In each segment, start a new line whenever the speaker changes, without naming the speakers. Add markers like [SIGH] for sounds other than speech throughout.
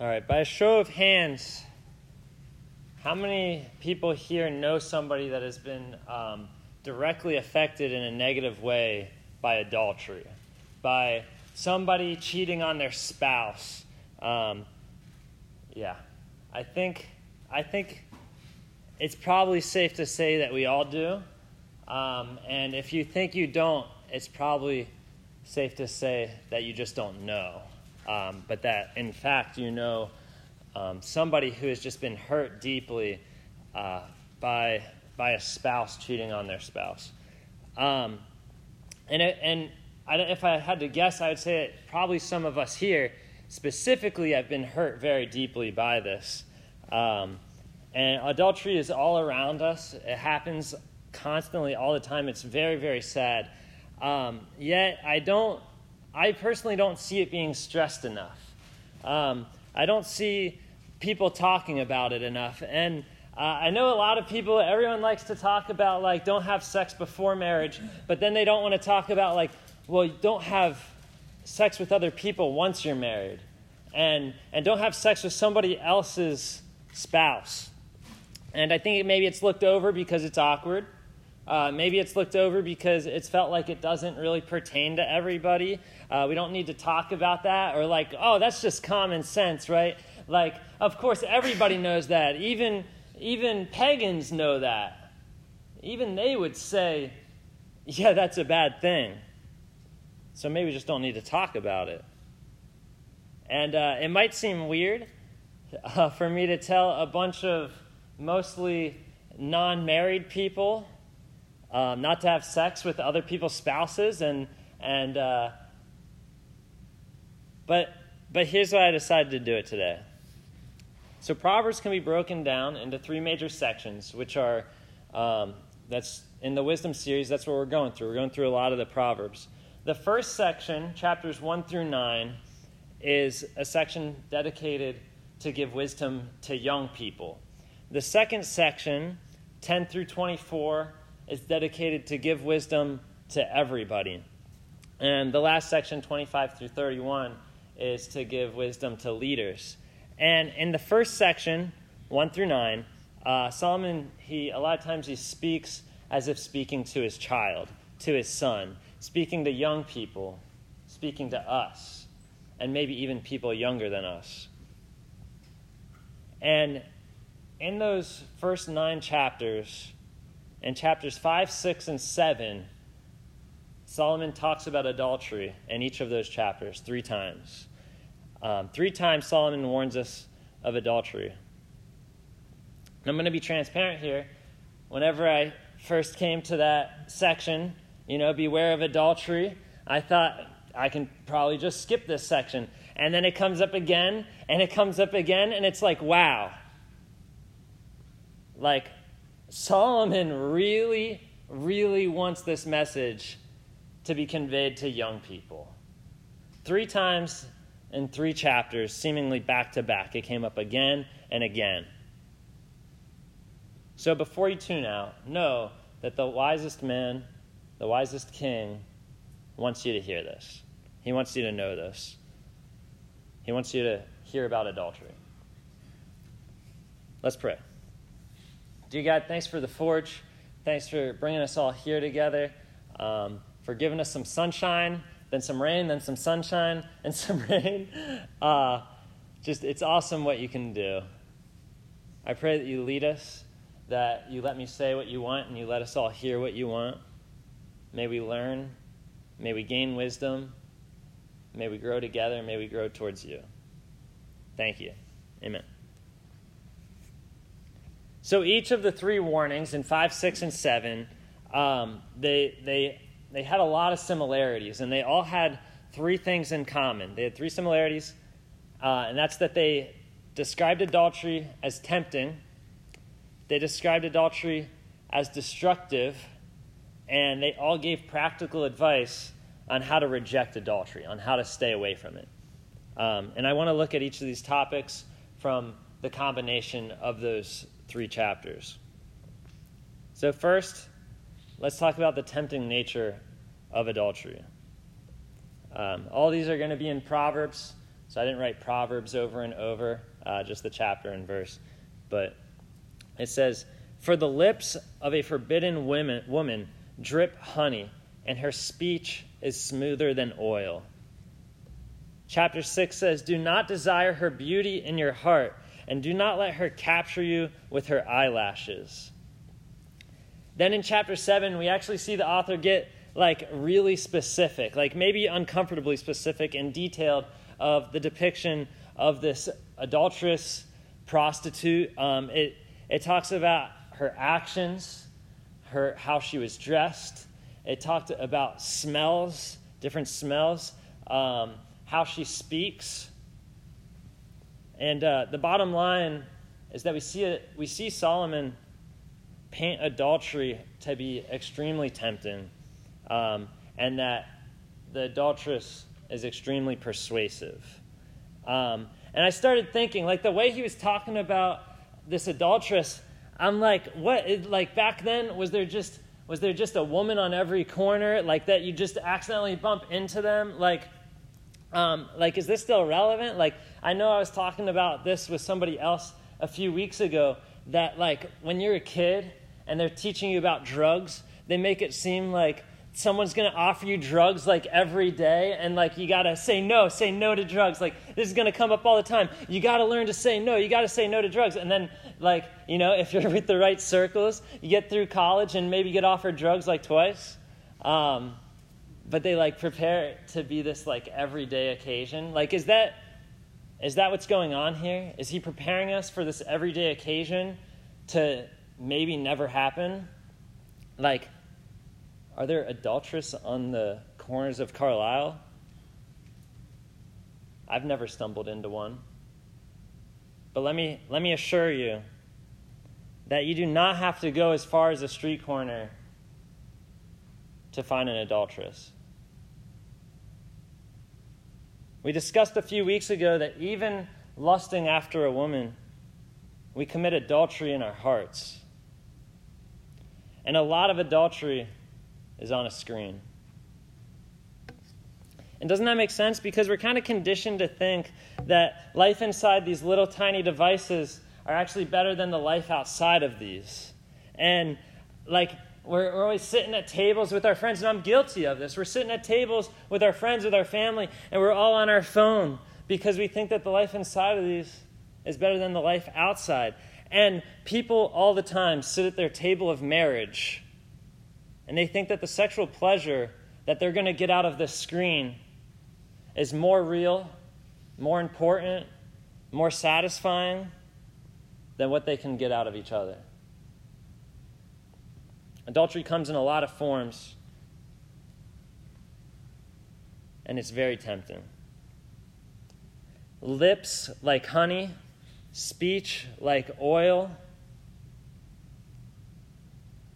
All right, by a show of hands, how many people here know somebody that has been um, directly affected in a negative way by adultery, by somebody cheating on their spouse? Um, yeah, I think I think it's probably safe to say that we all do. Um, and if you think you don't, it's probably safe to say that you just don't know. Um, but that, in fact, you know um, somebody who has just been hurt deeply uh, by, by a spouse cheating on their spouse. Um, and it, and I, if I had to guess, I would say that probably some of us here specifically have been hurt very deeply by this. Um, and adultery is all around us. It happens constantly, all the time. It's very, very sad. Um, yet, I don't, I personally don't see it being stressed enough. Um, I don't see people talking about it enough. And uh, I know a lot of people, everyone likes to talk about, like, don't have sex before marriage, but then they don't want to talk about, like, well, don't have sex with other people once you're married. And, and don't have sex with somebody else's spouse. And I think maybe it's looked over because it's awkward. Uh, maybe it's looked over because it's felt like it doesn't really pertain to everybody. Uh, we don't need to talk about that. Or, like, oh, that's just common sense, right? Like, of course, everybody knows that. Even, even pagans know that. Even they would say, yeah, that's a bad thing. So maybe we just don't need to talk about it. And uh, it might seem weird uh, for me to tell a bunch of mostly non married people um, not to have sex with other people's spouses and and uh, but but here's why I decided to do it today. So Proverbs can be broken down into three major sections, which are um, that's in the wisdom series. That's what we're going through. We're going through a lot of the Proverbs. The first section, chapters one through nine, is a section dedicated to give wisdom to young people. The second section, 10 through 24, is dedicated to give wisdom to everybody. And the last section, 25 through 31, is to give wisdom to leaders. And in the first section, 1 through 9, uh, Solomon, he, a lot of times he speaks as if speaking to his child, to his son, speaking to young people, speaking to us, and maybe even people younger than us. And in those first nine chapters, in chapters 5, 6, and 7, Solomon talks about adultery in each of those chapters three times. Um, three times Solomon warns us of adultery. I'm going to be transparent here. Whenever I first came to that section, you know, beware of adultery, I thought I can probably just skip this section. And then it comes up again, and it comes up again, and it's like, wow. Like, Solomon really, really wants this message to be conveyed to young people. Three times in three chapters, seemingly back to back, it came up again and again. So before you tune out, know that the wisest man, the wisest king, wants you to hear this. He wants you to know this. He wants you to hear about adultery. Let's pray. Dear God, thanks for the forge. Thanks for bringing us all here together, um, for giving us some sunshine, then some rain, then some sunshine, [LAUGHS] and some rain. Uh, just, it's awesome what you can do. I pray that you lead us, that you let me say what you want, and you let us all hear what you want. May we learn. May we gain wisdom. May we grow together. May we grow towards you. Thank you. Amen. So each of the three warnings in 5, 6, and 7, um, they, they, they had a lot of similarities, and they all had three things in common. They had three similarities, uh, and that's that they described adultery as tempting, they described adultery as destructive, and they all gave practical advice on how to reject adultery, on how to stay away from it. Um, and I want to look at each of these topics from the combination of those three chapters. So, first, let's talk about the tempting nature of adultery. Um, all these are going to be in Proverbs. So I didn't write Proverbs over and over, uh, just the chapter and verse. But it says, For the lips of a forbidden women, woman drip honey, and her speech is smoother than oil. Chapter 6 says, Do not desire her beauty in your heart, and do not let her capture you with her eyelashes. Then in chapter 7, we actually see the author get like really specific, like maybe uncomfortably specific and detailed of the depiction of this adulterous prostitute. Um, it, it talks about her actions, her, how she was dressed. It talked about smells, different smells. Um, how she speaks. And uh, the bottom line is that we see, it, we see Solomon paint adultery to be extremely tempting, um, and that the adulteress is extremely persuasive. Um, and I started thinking, like the way he was talking about this adulteress, I'm like, what? It, like back then, was there just was there just a woman on every corner, like that you just accidentally bump into them, like um, like, is this still relevant? Like, I know I was talking about this with somebody else a few weeks ago that, like, when you're a kid and they're teaching you about drugs, they make it seem like someone's to offer you drugs like every day and like you got to say no say no to drugs. Like this is to come up all the time. You got to learn to say no you got to say no to drugs. And then like you know if you're [LAUGHS] with the right circles you get through college and maybe get offered drugs like twice. Um, but they like prepare it to be this like everyday occasion. Like, is that is that what's going on here? Is he preparing us for this everyday occasion to maybe never happen? Like, are there adulteresses on the corners of Carlisle? I've never stumbled into one. But let me, let me assure you that you do not have to go as far as a street corner to find an adulteress. We discussed a few weeks ago that even lusting after a woman, we commit adultery in our hearts. And a lot of adultery is on a screen. And doesn't that make sense? Because we're kind of conditioned to think that life inside these little tiny devices are actually better than the life outside of these. And like we're, we're always sitting at tables with our friends, and I'm guilty of this. We're sitting at tables with our friends, with our family, and we're all on our phone because we think that the life inside of these is better than the life outside. And people all the time sit at their table of marriage and they think that the sexual pleasure that they're going to get out of this screen is more real, more important, more satisfying than what they can get out of each other. Adultery comes in a lot of forms, and it's very tempting. Lips like honey, speech like oil.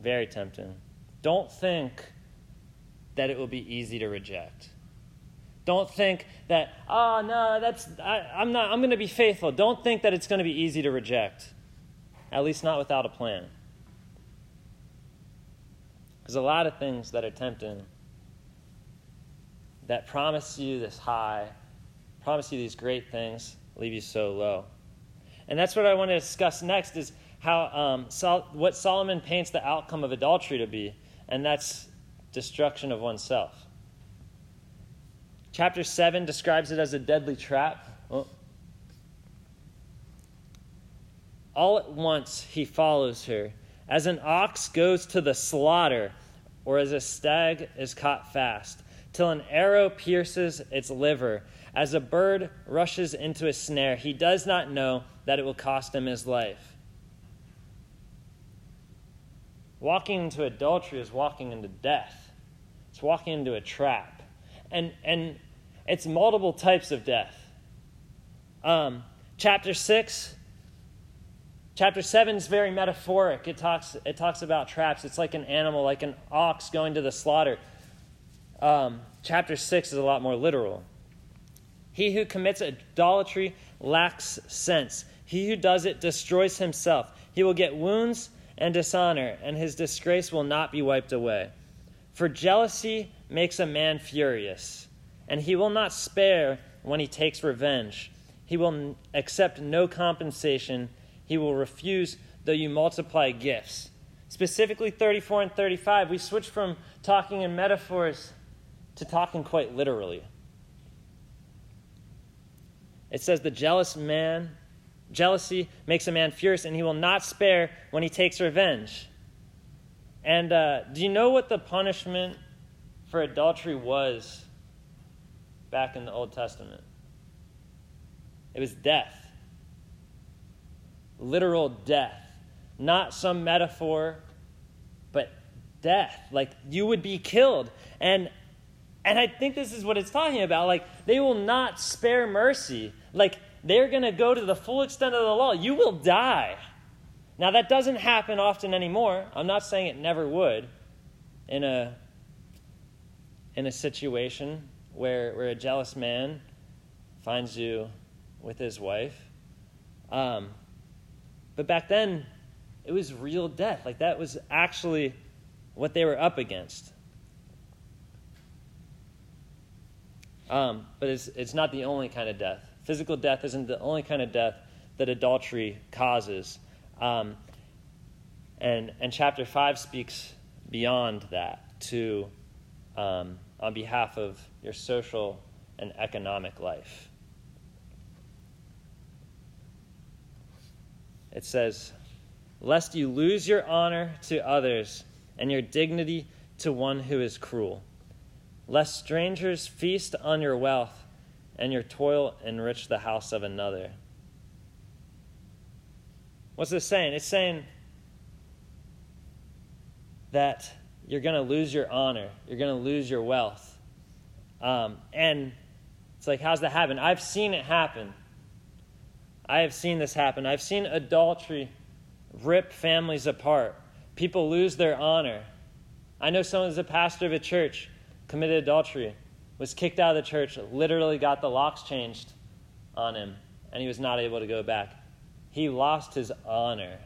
Very tempting. Don't think that it will be easy to reject. Don't think that, oh no, that's I, I'm not I'm gonna be faithful. Don't think that it's gonna be easy to reject. At least not without a plan. There's a lot of things that are tempting that promise you this high, promise you these great things, leave you so low. And that's what I want to discuss next is how um, Sol- what Solomon paints the outcome of adultery to be, and that's destruction of oneself. Chapter 7 describes it as a deadly trap. Oh. All at once he follows her as an ox goes to the slaughter, or as a stag is caught fast, till an arrow pierces its liver, as a bird rushes into a snare, he does not know that it will cost him his life. Walking into adultery is walking into death. It's walking into a trap. And, and it's multiple types of death. Um, chapter 6 Chapter 7 is very metaphoric. It talks, it talks about traps. It's like an animal, like an ox going to the slaughter. Um, chapter 6 is a lot more literal. He who commits idolatry lacks sense. He who does it destroys himself. He will get wounds and dishonor, and his disgrace will not be wiped away. For jealousy makes a man furious, and he will not spare when he takes revenge. He will accept no compensation. He will refuse though you multiply gifts. Specifically, 34 and 35, we switch from talking in metaphors to talking quite literally. It says, The jealous man, jealousy makes a man fierce, and he will not spare when he takes revenge. And uh, do you know what the punishment for adultery was back in the Old Testament? It was death. Literal death. Not some metaphor, but death. Like you would be killed. And and I think this is what it's talking about. Like they will not spare mercy. Like they're going to go to the full extent of the law. You will die. Now that doesn't happen often anymore. I'm not saying it never would in a in a situation where where a jealous man finds you with his wife. Um, but back then, it was real death. Like that was actually what they were up against. Um, but it's, it's not the only kind of death. Physical death isn't the only kind of death that adultery causes. Um, and, and chapter 5 speaks beyond that to, um, on behalf of your social and economic life. It says, lest you lose your honor to others and your dignity to one who is cruel. Lest strangers feast on your wealth and your toil enrich the house of another. What's this saying? It's saying that you're going to lose your honor, you're going to lose your wealth. Um, and it's like, how's that happen? I've seen it happen. I have seen this happen. I've seen adultery rip families apart. People lose their honor. I know someone who's a pastor of a church, committed adultery, was kicked out of the church, literally got the locks changed on him, and he was not able to go back. He lost his honor.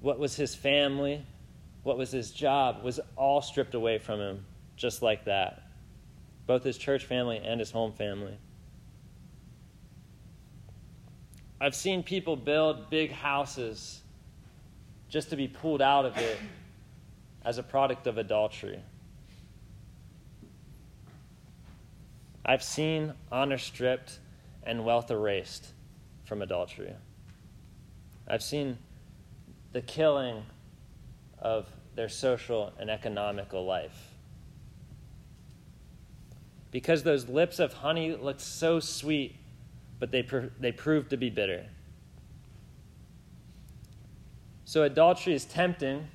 What was his family, what was his job, was all stripped away from him, just like that. Both his church family and his home family. I've seen people build big houses just to be pulled out of it as a product of adultery. I've seen honor stripped and wealth erased from adultery. I've seen the killing of their social and economical life. Because those lips of honey looked so sweet, but they, they proved to be bitter. So adultery is tempting,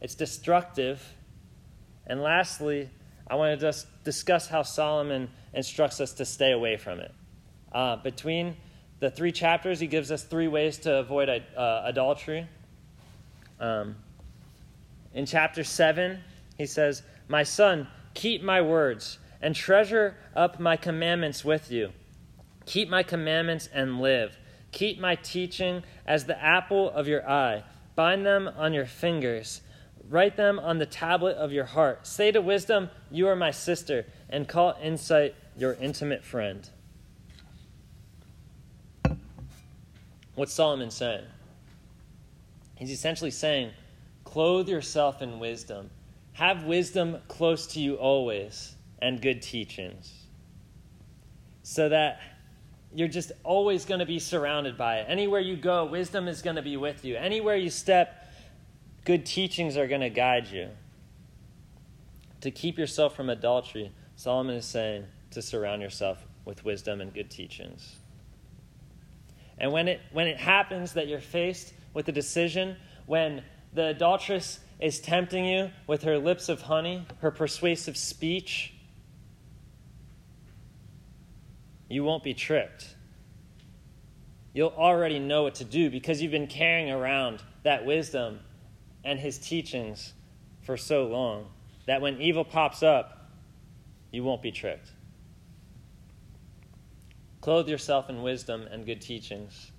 it's destructive, and lastly, I want to just discuss how Solomon instructs us to stay away from it. Uh, between the three chapters, he gives us three ways to avoid uh, adultery. Um, in chapter 7, he says, My son, keep my words and treasure up my commandments with you. Keep my commandments and live. Keep my teaching as the apple of your eye. Bind them on your fingers. Write them on the tablet of your heart. Say to wisdom, You are my sister, and call insight your intimate friend. What's Solomon saying? He's essentially saying, Clothe yourself in wisdom. Have wisdom close to you always, and good teachings. So that you're just always going to be surrounded by it. Anywhere you go, wisdom is going to be with you. Anywhere you step, good teachings are going to guide you. To keep yourself from adultery, Solomon is saying to surround yourself with wisdom and good teachings. And when it, when it happens that you're faced with a decision, when the adulteress is tempting you with her lips of honey, her persuasive speech, you won't be tricked. You'll already know what to do because you've been carrying around that wisdom and his teachings for so long that when evil pops up, you won't be tricked. Clothe yourself in wisdom and good teachings.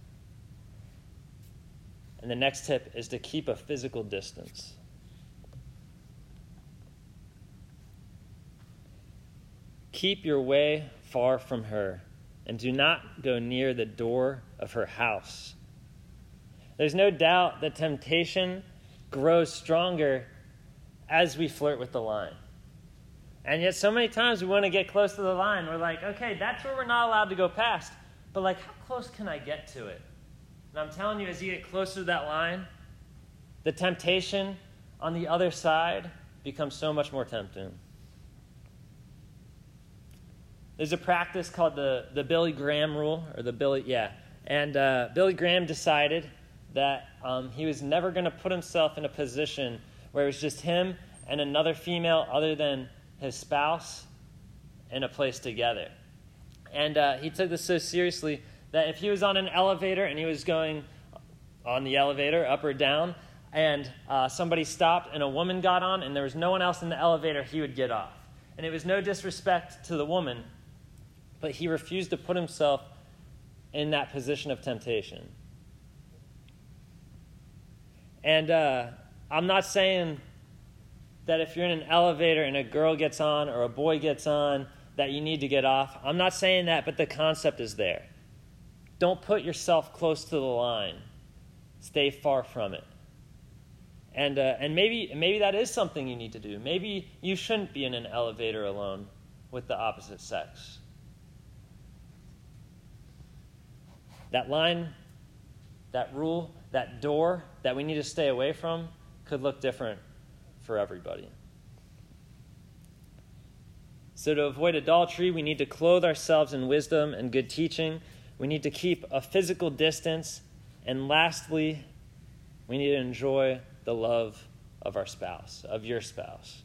And the next tip is to keep a physical distance. Keep your way far from her, and do not go near the door of her house. There's no doubt that temptation grows stronger as we flirt with the line. And yet, so many times we want to get close to the line. We're like, okay, that's where we're not allowed to go past. But, like, how close can I get to it? And I'm telling you, as you get closer to that line, the temptation on the other side becomes so much more tempting. There's a practice called the, the Billy Graham rule, or the Billy, yeah. And uh, Billy Graham decided that um, he was never going to put himself in a position where it was just him and another female other than his spouse in a place together. And uh, he took this so seriously that if he was on an elevator and he was going on the elevator up or down, and uh, somebody stopped and a woman got on and there was no one else in the elevator, he would get off. And it was no disrespect to the woman, but he refused to put himself in that position of temptation. And uh, I'm not saying that if you're in an elevator and a girl gets on or a boy gets on, that you need to get off. I'm not saying that, but the concept is there. Don't put yourself close to the line. Stay far from it. And, uh, and maybe, maybe that is something you need to do. Maybe you shouldn't be in an elevator alone with the opposite sex. That line, that rule, that door that we need to stay away from could look different for everybody. So, to avoid adultery, we need to clothe ourselves in wisdom and good teaching. We need to keep a physical distance. And lastly, we need to enjoy the love of our spouse, of your spouse.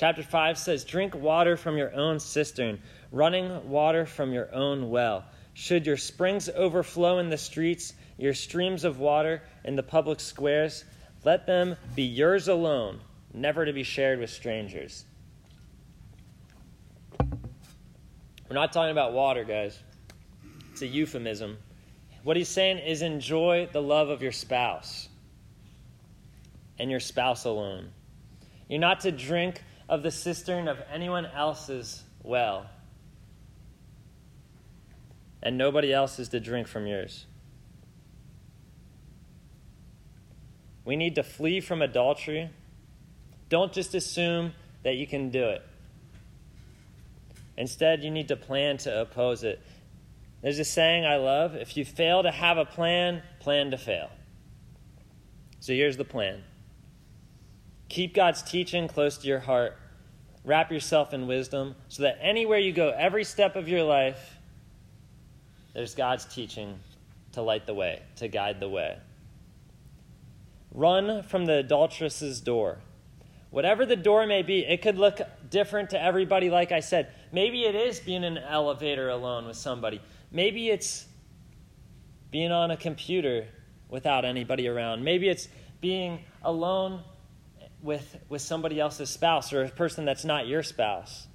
Chapter 5 says, Drink water from your own cistern, running water from your own well. Should your springs overflow in the streets, your streams of water in the public squares, let them be yours alone, never to be shared with strangers. We're not talking about water, guys. It's a euphemism. What he's saying is enjoy the love of your spouse and your spouse alone. You're not to drink of the cistern of anyone else's well, and nobody else is to drink from yours. We need to flee from adultery. Don't just assume that you can do it. Instead, you need to plan to oppose it. There's a saying I love if you fail to have a plan, plan to fail. So here's the plan keep God's teaching close to your heart, wrap yourself in wisdom, so that anywhere you go, every step of your life, there's God's teaching to light the way, to guide the way. Run from the adulteress's door. Whatever the door may be, it could look different to everybody, like I said. Maybe it is being in an elevator alone with somebody. Maybe it's being on a computer without anybody around. Maybe it's being alone with, with somebody else's spouse or a person that's not your spouse.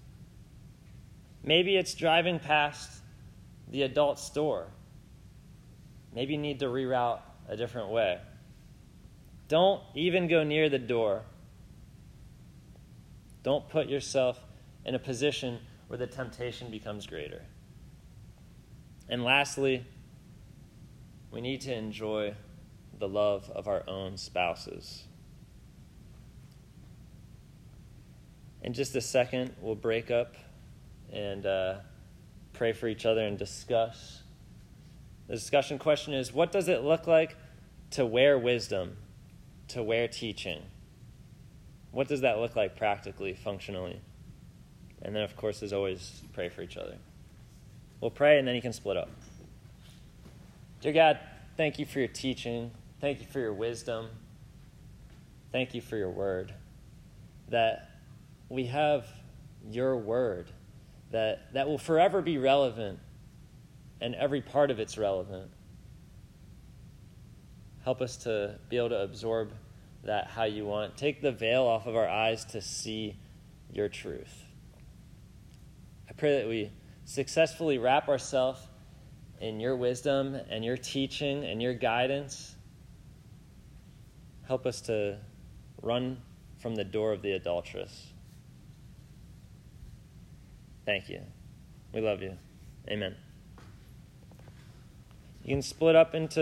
Maybe it's driving past the adult store. Maybe you need to reroute a different way. Don't even go near the door. Don't put yourself in a position where the temptation becomes greater. And lastly, we need to enjoy the love of our own spouses. In just a second, we'll break up and uh, pray for each other and discuss. The discussion question is what does it look like to wear wisdom, to wear teaching? What does that look like practically, functionally? And then, of course, as always, pray for each other. We'll pray and then you can split up. Dear God, thank you for your teaching. Thank you for your wisdom. Thank you for your word. That we have your word that, that will forever be relevant and every part of it's relevant. Help us to be able to absorb that how you want. Take the veil off of our eyes to see your truth. I pray that we successfully wrap ourselves in your wisdom and your teaching and your guidance. Help us to run from the door of the adulteress. Thank you. We love you. Amen. You can split up into